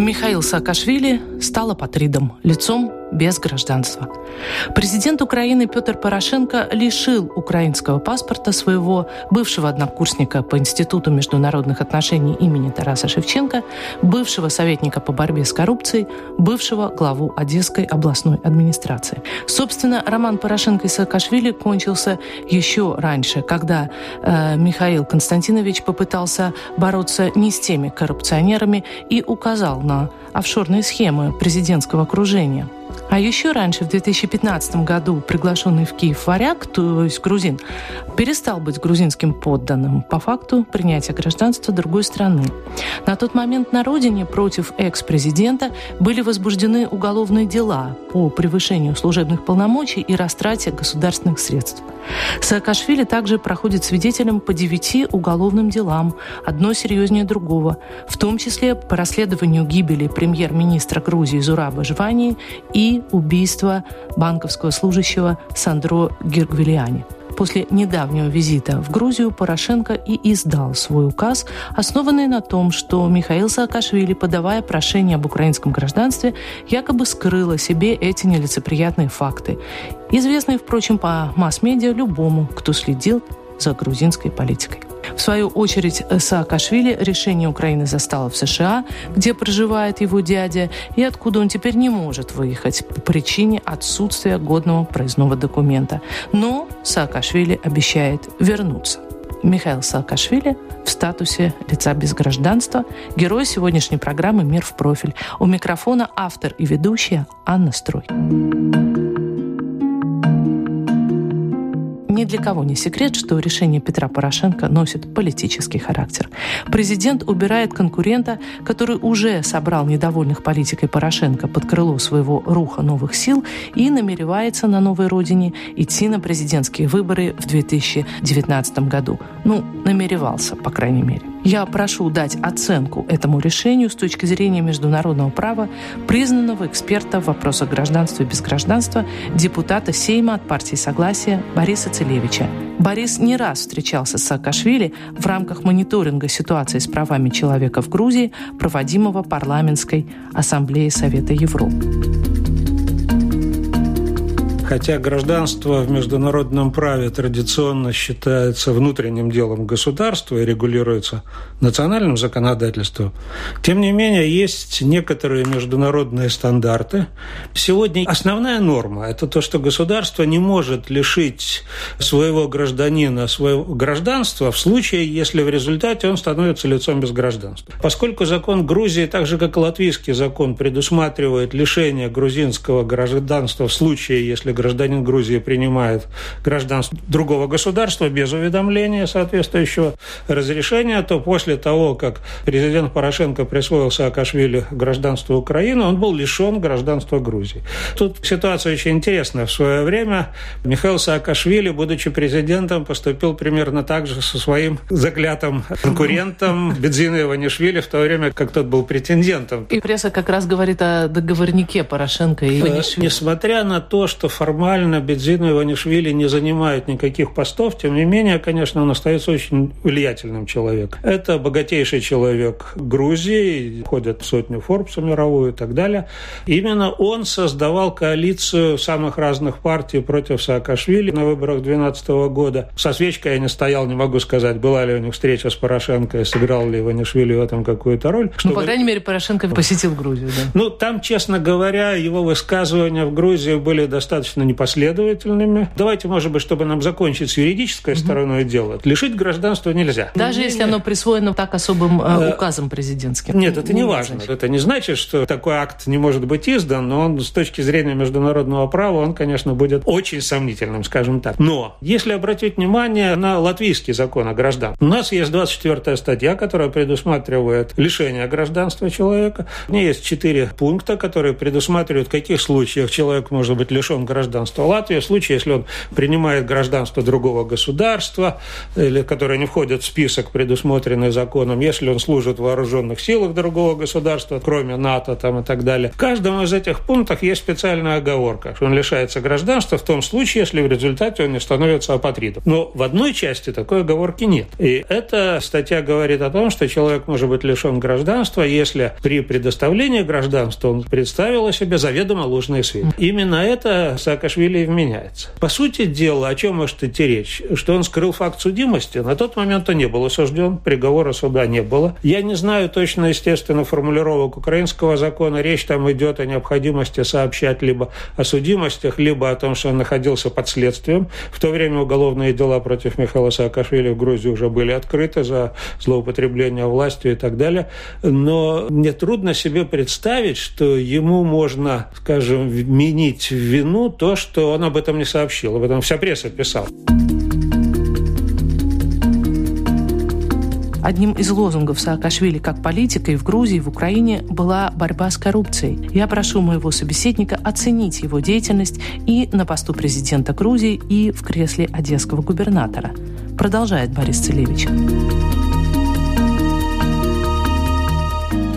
Михаил Саакашвили стал апатридом, лицом без гражданства. Президент Украины Петр Порошенко лишил украинского паспорта своего бывшего однокурсника по Институту международных отношений имени Тараса Шевченко, бывшего советника по борьбе с коррупцией, бывшего главу Одесской областной администрации. Собственно, роман Порошенко и Саакашвили кончился еще раньше, когда э, Михаил Константинович попытался бороться не с теми коррупционерами и указал на офшорные схемы президентского окружения – а еще раньше, в 2015 году, приглашенный в Киев варяг, то есть грузин, перестал быть грузинским подданным по факту принятия гражданства другой страны. На тот момент на родине против экс-президента были возбуждены уголовные дела по превышению служебных полномочий и растрате государственных средств. Саакашвили также проходит свидетелем по девяти уголовным делам, одно серьезнее другого, в том числе по расследованию гибели премьер-министра Грузии Зураба Жвани и убийства банковского служащего Сандро Гиргвилиани. После недавнего визита в Грузию Порошенко и издал свой указ, основанный на том, что Михаил Саакашвили, подавая прошение об украинском гражданстве, якобы скрыл о себе эти нелицеприятные факты, известные, впрочем, по масс-медиа любому, кто следил за грузинской политикой. В свою очередь, Саакашвили решение Украины застало в США, где проживает его дядя, и откуда он теперь не может выехать по причине отсутствия годного проездного документа. Но Саакашвили обещает вернуться. Михаил Саакашвили в статусе лица без гражданства, герой сегодняшней программы «Мир в профиль». У микрофона автор и ведущая Анна Строй. Ни для кого не секрет, что решение Петра Порошенко носит политический характер. Президент убирает конкурента, который уже собрал недовольных политикой Порошенко под крыло своего руха новых сил и намеревается на новой родине идти на президентские выборы в 2019 году. Ну, намеревался, по крайней мере. Я прошу дать оценку этому решению с точки зрения международного права, признанного эксперта в вопросах гражданства и безгражданства, депутата Сейма от партии Согласия Бориса Целевича. Борис не раз встречался с Саакашвили в рамках мониторинга ситуации с правами человека в Грузии, проводимого парламентской ассамблеей Совета Европы. Хотя гражданство в международном праве традиционно считается внутренним делом государства и регулируется национальным законодательством, тем не менее есть некоторые международные стандарты. Сегодня основная норма – это то, что государство не может лишить своего гражданина своего гражданства в случае, если в результате он становится лицом без гражданства. Поскольку закон Грузии, так же как и латвийский закон, предусматривает лишение грузинского гражданства в случае, если гражданин Грузии принимает гражданство другого государства без уведомления соответствующего разрешения, то после того, как президент Порошенко присвоил Саакашвили гражданство Украины, он был лишен гражданства Грузии. Тут ситуация очень интересная. В свое время Михаил Саакашвили, будучи президентом, поступил примерно так же со своим заклятым конкурентом Бензина Иванишвили в то время, как тот был претендентом. И пресса как раз говорит о договорнике Порошенко и Иванишвили. Несмотря на то, что формально Бензин и Иванишвили не занимают никаких постов, тем не менее, конечно, он остается очень влиятельным человеком. Это богатейший человек Грузии, входит в сотню Форбса мировую и так далее. Именно он создавал коалицию самых разных партий против Саакашвили на выборах 2012 года. Со свечкой я не стоял, не могу сказать, была ли у них встреча с Порошенко и сыграл ли Иванишвили в этом какую-то роль. Ну, по крайней мере, Порошенко посетил Грузию, да? Ну, там, честно говоря, его высказывания в Грузии были достаточно достаточно непоследовательными. Давайте, может быть, чтобы нам закончить с юридической угу. стороной дела, лишить гражданства нельзя. Даже если оно присвоено так особым э, указом президентским. Нет, это не, не важно. Значит. Это не значит, что такой акт не может быть издан, но он с точки зрения международного права, он, конечно, будет очень сомнительным, скажем так. Но если обратить внимание на латвийский закон о граждан, у нас есть 24 статья, которая предусматривает лишение гражданства человека. В ней есть четыре пункта, которые предусматривают, в каких случаях человек может быть лишен гражданства Латвии. В случае, если он принимает гражданство другого государства, или которое не входит в список, предусмотренный законом, если он служит в вооруженных силах другого государства, кроме НАТО там, и так далее. В каждом из этих пунктов есть специальная оговорка, что он лишается гражданства в том случае, если в результате он не становится апатридом. Но в одной части такой оговорки нет. И эта статья говорит о том, что человек может быть лишен гражданства, если при предоставлении гражданства он представил о себе заведомо ложные сведения. Именно это Саакашвили вменяется. По сути дела, о чем может идти речь? Что он скрыл факт судимости? На тот момент он не был осужден, приговора суда не было. Я не знаю точно, естественно, формулировок украинского закона. Речь там идет о необходимости сообщать либо о судимостях, либо о том, что он находился под следствием. В то время уголовные дела против Михаила Саакашвили в Грузии уже были открыты за злоупотребление властью и так далее. Но мне трудно себе представить, что ему можно, скажем, вменить в вину то, что он об этом не сообщил. Об этом вся пресса писала. Одним из лозунгов Саакашвили как политика и в Грузии, и в Украине была борьба с коррупцией. Я прошу моего собеседника оценить его деятельность и на посту президента Грузии, и в кресле одесского губернатора. Продолжает Борис Целевич.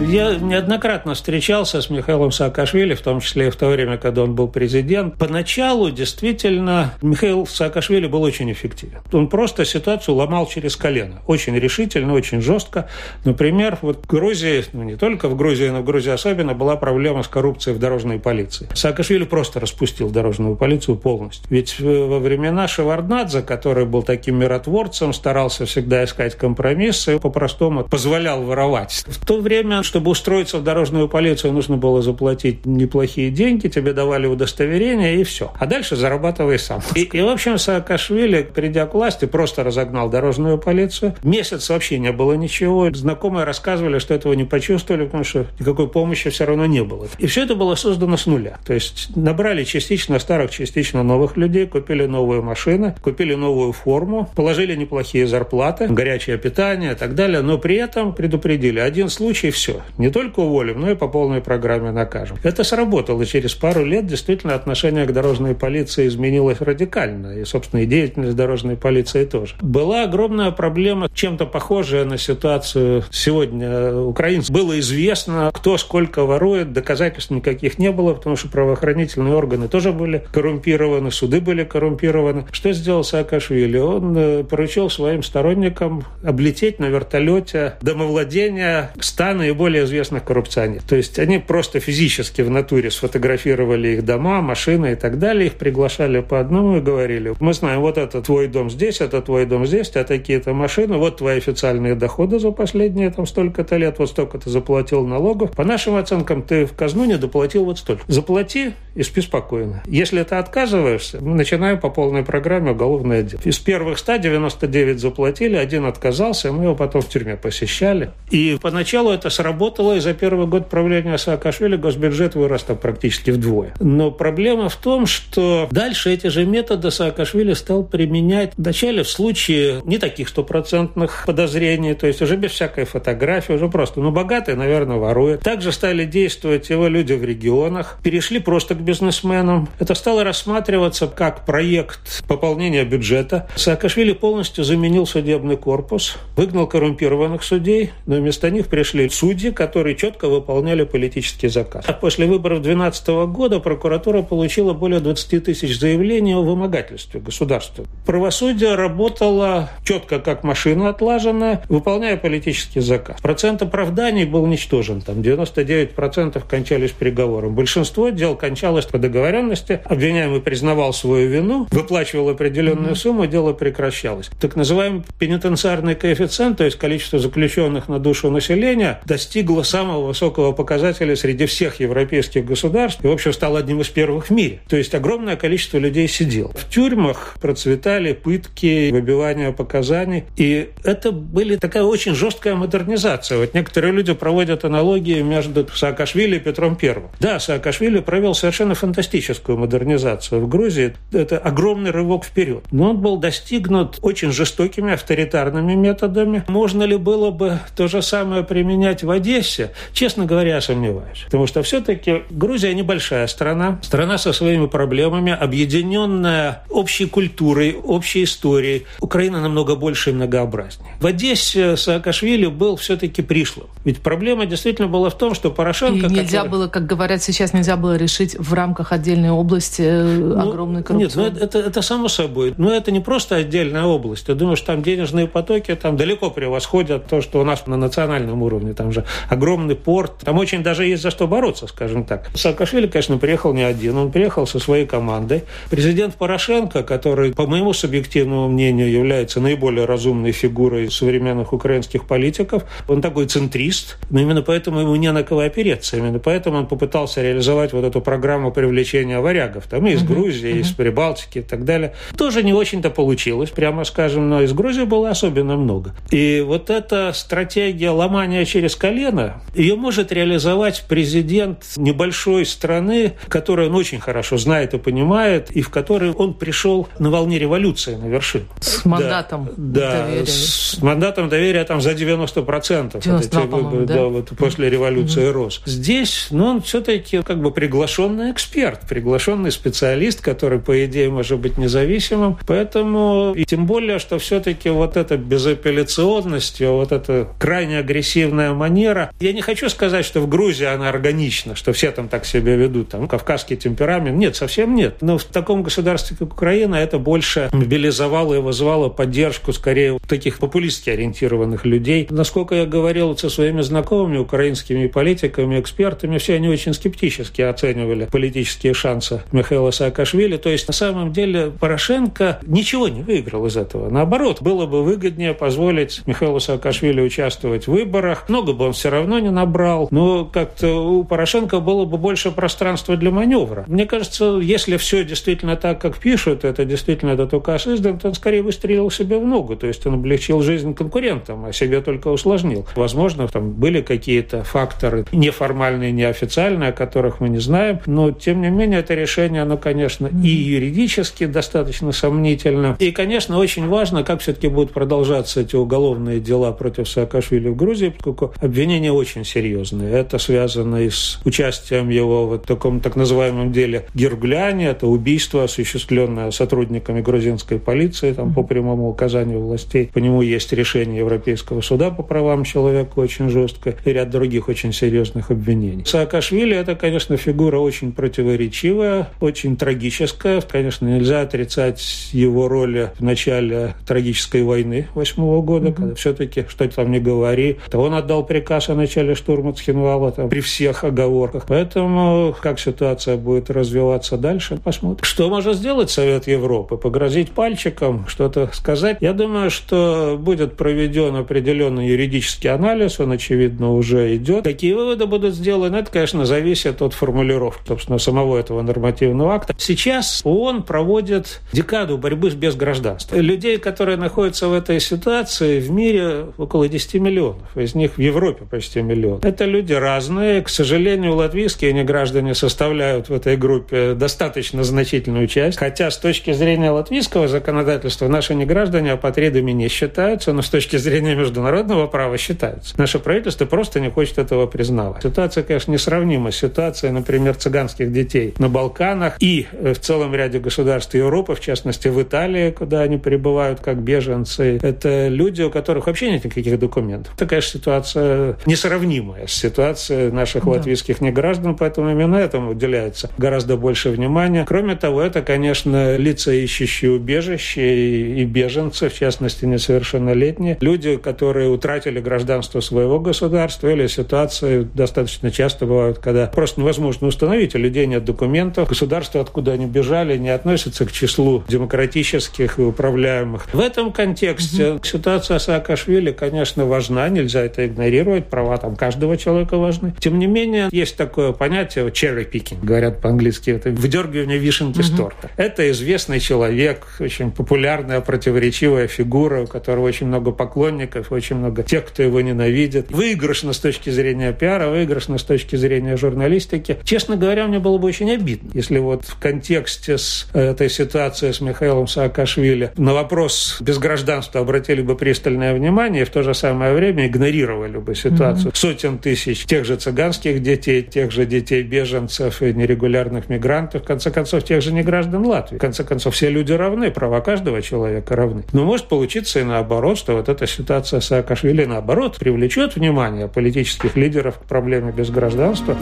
Я неоднократно встречался с Михаилом Саакашвили, в том числе и в то время, когда он был президент. Поначалу действительно Михаил Саакашвили был очень эффективен. Он просто ситуацию ломал через колено. Очень решительно, очень жестко. Например, вот в Грузии, ну не только в Грузии, но в Грузии особенно, была проблема с коррупцией в дорожной полиции. Саакашвили просто распустил дорожную полицию полностью. Ведь во времена Шеварднадзе, который был таким миротворцем, старался всегда искать компромиссы, по-простому позволял воровать. В то время чтобы устроиться в дорожную полицию, нужно было заплатить неплохие деньги, тебе давали удостоверение и все. А дальше зарабатывай сам. И, и в общем, Саакашвили, придя к власти, просто разогнал дорожную полицию. Месяц вообще не было ничего. Знакомые рассказывали, что этого не почувствовали, потому что никакой помощи все равно не было. И все это было создано с нуля. То есть набрали частично старых, частично новых людей, купили новые машины, купили новую форму, положили неплохие зарплаты, горячее питание и так далее, но при этом предупредили. Один случай – все. Не только уволим, но и по полной программе накажем. Это сработало. Через пару лет действительно отношение к дорожной полиции изменилось радикально. И, собственно, и деятельность дорожной полиции тоже. Была огромная проблема, чем-то похожая на ситуацию сегодня украинцев. Было известно, кто сколько ворует, доказательств никаких не было, потому что правоохранительные органы тоже были коррумпированы, суды были коррумпированы. Что сделал Саакашвили? Он э, поручил своим сторонникам облететь на вертолете домовладения ста наиболее более известных коррупционеров. То есть они просто физически в натуре сфотографировали их дома, машины и так далее, их приглашали по одному и говорили, мы знаем, вот это твой дом здесь, это твой дом здесь, а такие-то машины, вот твои официальные доходы за последние там столько-то лет, вот столько ты заплатил налогов. По нашим оценкам, ты в казну не доплатил вот столько. Заплати и спи спокойно. Если ты отказываешься, начинаем по полной программе уголовное дело. Из первых 199 заплатили, один отказался, мы его потом в тюрьме посещали. И поначалу это сработало работало, и за первый год правления Саакашвили госбюджет вырос там практически вдвое. Но проблема в том, что дальше эти же методы Саакашвили стал применять вначале в случае не таких стопроцентных подозрений, то есть уже без всякой фотографии, уже просто, ну, богатые, наверное, воруют. Также стали действовать его люди в регионах, перешли просто к бизнесменам. Это стало рассматриваться как проект пополнения бюджета. Саакашвили полностью заменил судебный корпус, выгнал коррумпированных судей, но вместо них пришли судьи, которые четко выполняли политический заказ. После выборов 2012 года прокуратура получила более 20 тысяч заявлений о вымогательстве государства. Правосудие работало четко, как машина отлаженная, выполняя политический заказ. Процент оправданий был уничтожен. Там 99% кончались приговором. Большинство дел кончалось по договоренности. Обвиняемый признавал свою вину, выплачивал определенную сумму, дело прекращалось. Так называемый пенитенциарный коэффициент, то есть количество заключенных на душу населения, достиг достигла самого высокого показателя среди всех европейских государств и, в общем, стала одним из первых в мире. То есть огромное количество людей сидело. В тюрьмах процветали пытки, выбивание показаний. И это были такая очень жесткая модернизация. Вот некоторые люди проводят аналогии между Саакашвили и Петром Первым. Да, Саакашвили провел совершенно фантастическую модернизацию в Грузии. Это огромный рывок вперед. Но он был достигнут очень жестокими авторитарными методами. Можно ли было бы то же самое применять в Одессе? Честно говоря, я сомневаюсь. Потому что все-таки Грузия небольшая страна, страна со своими проблемами, объединенная общей культурой, общей историей. Украина намного больше и многообразнее. В Одессе Саакашвили был все-таки пришлым. Ведь проблема действительно была в том, что Порошенко... И нельзя который... было, как говорят сейчас, нельзя было решить в рамках отдельной области э, ну, огромной коррупции. Нет, ну это, это само собой. Но это не просто отдельная область. Я думаю, что там денежные потоки там далеко превосходят то, что у нас на национальном уровне. Там же огромный порт. Там очень даже есть за что бороться, скажем так. Саакашвили, конечно, приехал не один. Он приехал со своей командой. Президент Порошенко, который, по моему субъективному мнению, является наиболее разумной фигурой современных украинских политиков, он такой центрист. Но именно поэтому ему не на кого опереться. Именно поэтому он попытался реализовать вот эту программу привлечения варягов. Там и из Грузии, uh-huh. из Прибалтики и так далее. Тоже не очень-то получилось, прямо скажем, но из Грузии было особенно много. И вот эта стратегия ломания через колено, ее может реализовать президент небольшой страны, которую он очень хорошо знает и понимает, и в которой он пришел на волне революции на вершину. С мандатом да, доверия. Да, с мандатом доверия там за 90%. 92, вот да? да, вот после революции угу. рос. Здесь, ну, он все-таки как бы приглашенный эксперт, приглашенный специалист, который, по идее, может быть независимым. Поэтому, и тем более, что все-таки вот эта безапелляционность, вот эта крайне агрессивная манера, я не хочу сказать, что в Грузии она органична, что все там так себя ведут, там, кавказский темперамент. Нет, совсем нет. Но в таком государстве, как Украина, это больше мобилизовало и вызвало поддержку, скорее, таких популистски ориентированных людей. Насколько я говорил со своими знакомыми, украинскими политиками, экспертами, все они очень скептически оценивали политические шансы Михаила Саакашвили. То есть, на самом деле, Порошенко ничего не выиграл из этого. Наоборот, было бы выгоднее позволить Михаилу Саакашвили участвовать в выборах. Много бы он все равно не набрал. Но как-то у Порошенко было бы больше пространства для маневра. Мне кажется, если все действительно так, как пишут, это действительно этот указ издан, то он скорее выстрелил себе в ногу. То есть он облегчил жизнь конкурентам, а себе только усложнил. Возможно, там были какие-то факторы неформальные, неофициальные, о которых мы не знаем, но тем не менее это решение, оно, конечно, и юридически достаточно сомнительно. И, конечно, очень важно, как все-таки будут продолжаться эти уголовные дела против Саакашвили в Грузии, поскольку обвинения очень серьезные. Это связано и с участием его в таком так называемом деле Гергуляне, это убийство, осуществленное сотрудниками грузинской полиции, там по прямому указанию властей. По нему есть решение Европейского суда по правам человека очень жесткое и ряд других очень серьезных обвинений. Саакашвили – это, конечно, фигура очень противоречивая, очень трагическая. Конечно, нельзя отрицать его роли в начале трагической войны восьмого года, mm-hmm. когда все-таки, что там не говори, то он отдал приказ о начале штурма Цхинвала там, при всех оговорках. Поэтому как ситуация будет развиваться дальше, посмотрим. Что может сделать Совет Европы? Погрозить пальчиком, что-то сказать? Я думаю, что будет проведен определенный юридический анализ, он, очевидно, уже идет. Какие выводы будут сделаны, это, конечно, зависит от формулировки, собственно, самого этого нормативного акта. Сейчас ООН проводит декаду борьбы с безгражданством. Людей, которые находятся в этой ситуации, в мире около 10 миллионов. Из них в Европе почти миллион. Это люди разные. К сожалению, латвийские неграждане составляют в этой группе достаточно значительную часть. Хотя с точки зрения латвийского законодательства наши неграждане апатридами не считаются, но с точки зрения международного права считаются. Наше правительство просто не хочет этого признавать. Ситуация, конечно, несравнима с ситуацией, например, цыганских детей на Балканах и э, в целом ряде государств Европы, в частности в Италии, куда они прибывают как беженцы. Это люди, у которых вообще нет никаких документов. Такая же ситуация несравнимая с ситуацией наших да. латвийских неграждан, поэтому именно этому уделяется гораздо больше внимания. Кроме того, это, конечно, лица, ищущие убежище и беженцы, в частности, несовершеннолетние. Люди, которые утратили гражданство своего государства или ситуации достаточно часто бывают, когда просто невозможно установить, у людей нет документов, государство, откуда они бежали, не относится к числу демократических и управляемых. В этом контексте угу. ситуация Саакашвили, конечно, важна, нельзя это игнорировать. Права там каждого человека важны. Тем не менее, есть такое понятие cherry picking, говорят по-английски, это выдергивание вишенки угу. с торта. Это известный человек, очень популярная, противоречивая фигура, у которого очень много поклонников, очень много тех, кто его ненавидит. Выигрышно с точки зрения пиара, выигрышно с точки зрения журналистики. Честно говоря, мне было бы очень обидно, если вот в контексте с этой ситуацией с Михаилом Саакашвили на вопрос без гражданства обратили бы пристальное внимание и в то же самое время игнорировали бы ситуацию mm-hmm. сотен тысяч тех же цыганских детей, тех же детей беженцев и нерегулярных мигрантов, в конце концов, тех же неграждан Латвии. В конце концов, все люди равны, права каждого человека равны. Но может получиться и наоборот, что вот эта ситуация Саакашвили, наоборот, привлечет внимание политических лидеров к проблеме без гражданства.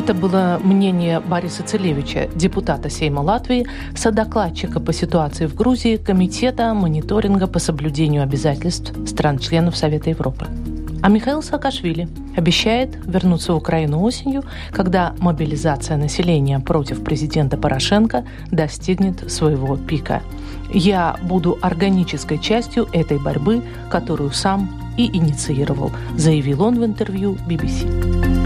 Это было мнение Бориса Целевича, депутата Сейма Латвии, содокладчика по ситуации в Грузии Комитета мониторинга по соблюдению обязательств стран-членов Совета Европы. А Михаил Саакашвили обещает вернуться в Украину осенью, когда мобилизация населения против президента Порошенко достигнет своего пика. «Я буду органической частью этой борьбы, которую сам и инициировал», заявил он в интервью BBC.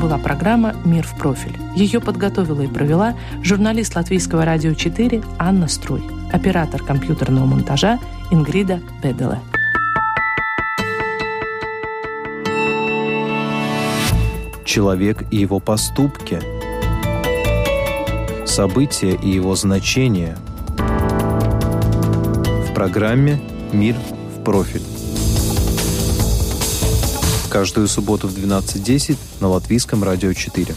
Была программа «Мир в профиль». Ее подготовила и провела журналист Латвийского радио 4 Анна Струй, оператор компьютерного монтажа Ингрида Беделе. Человек и его поступки, события и его значения в программе «Мир в профиль» каждую субботу в 12.10 на Латвийском радио 4.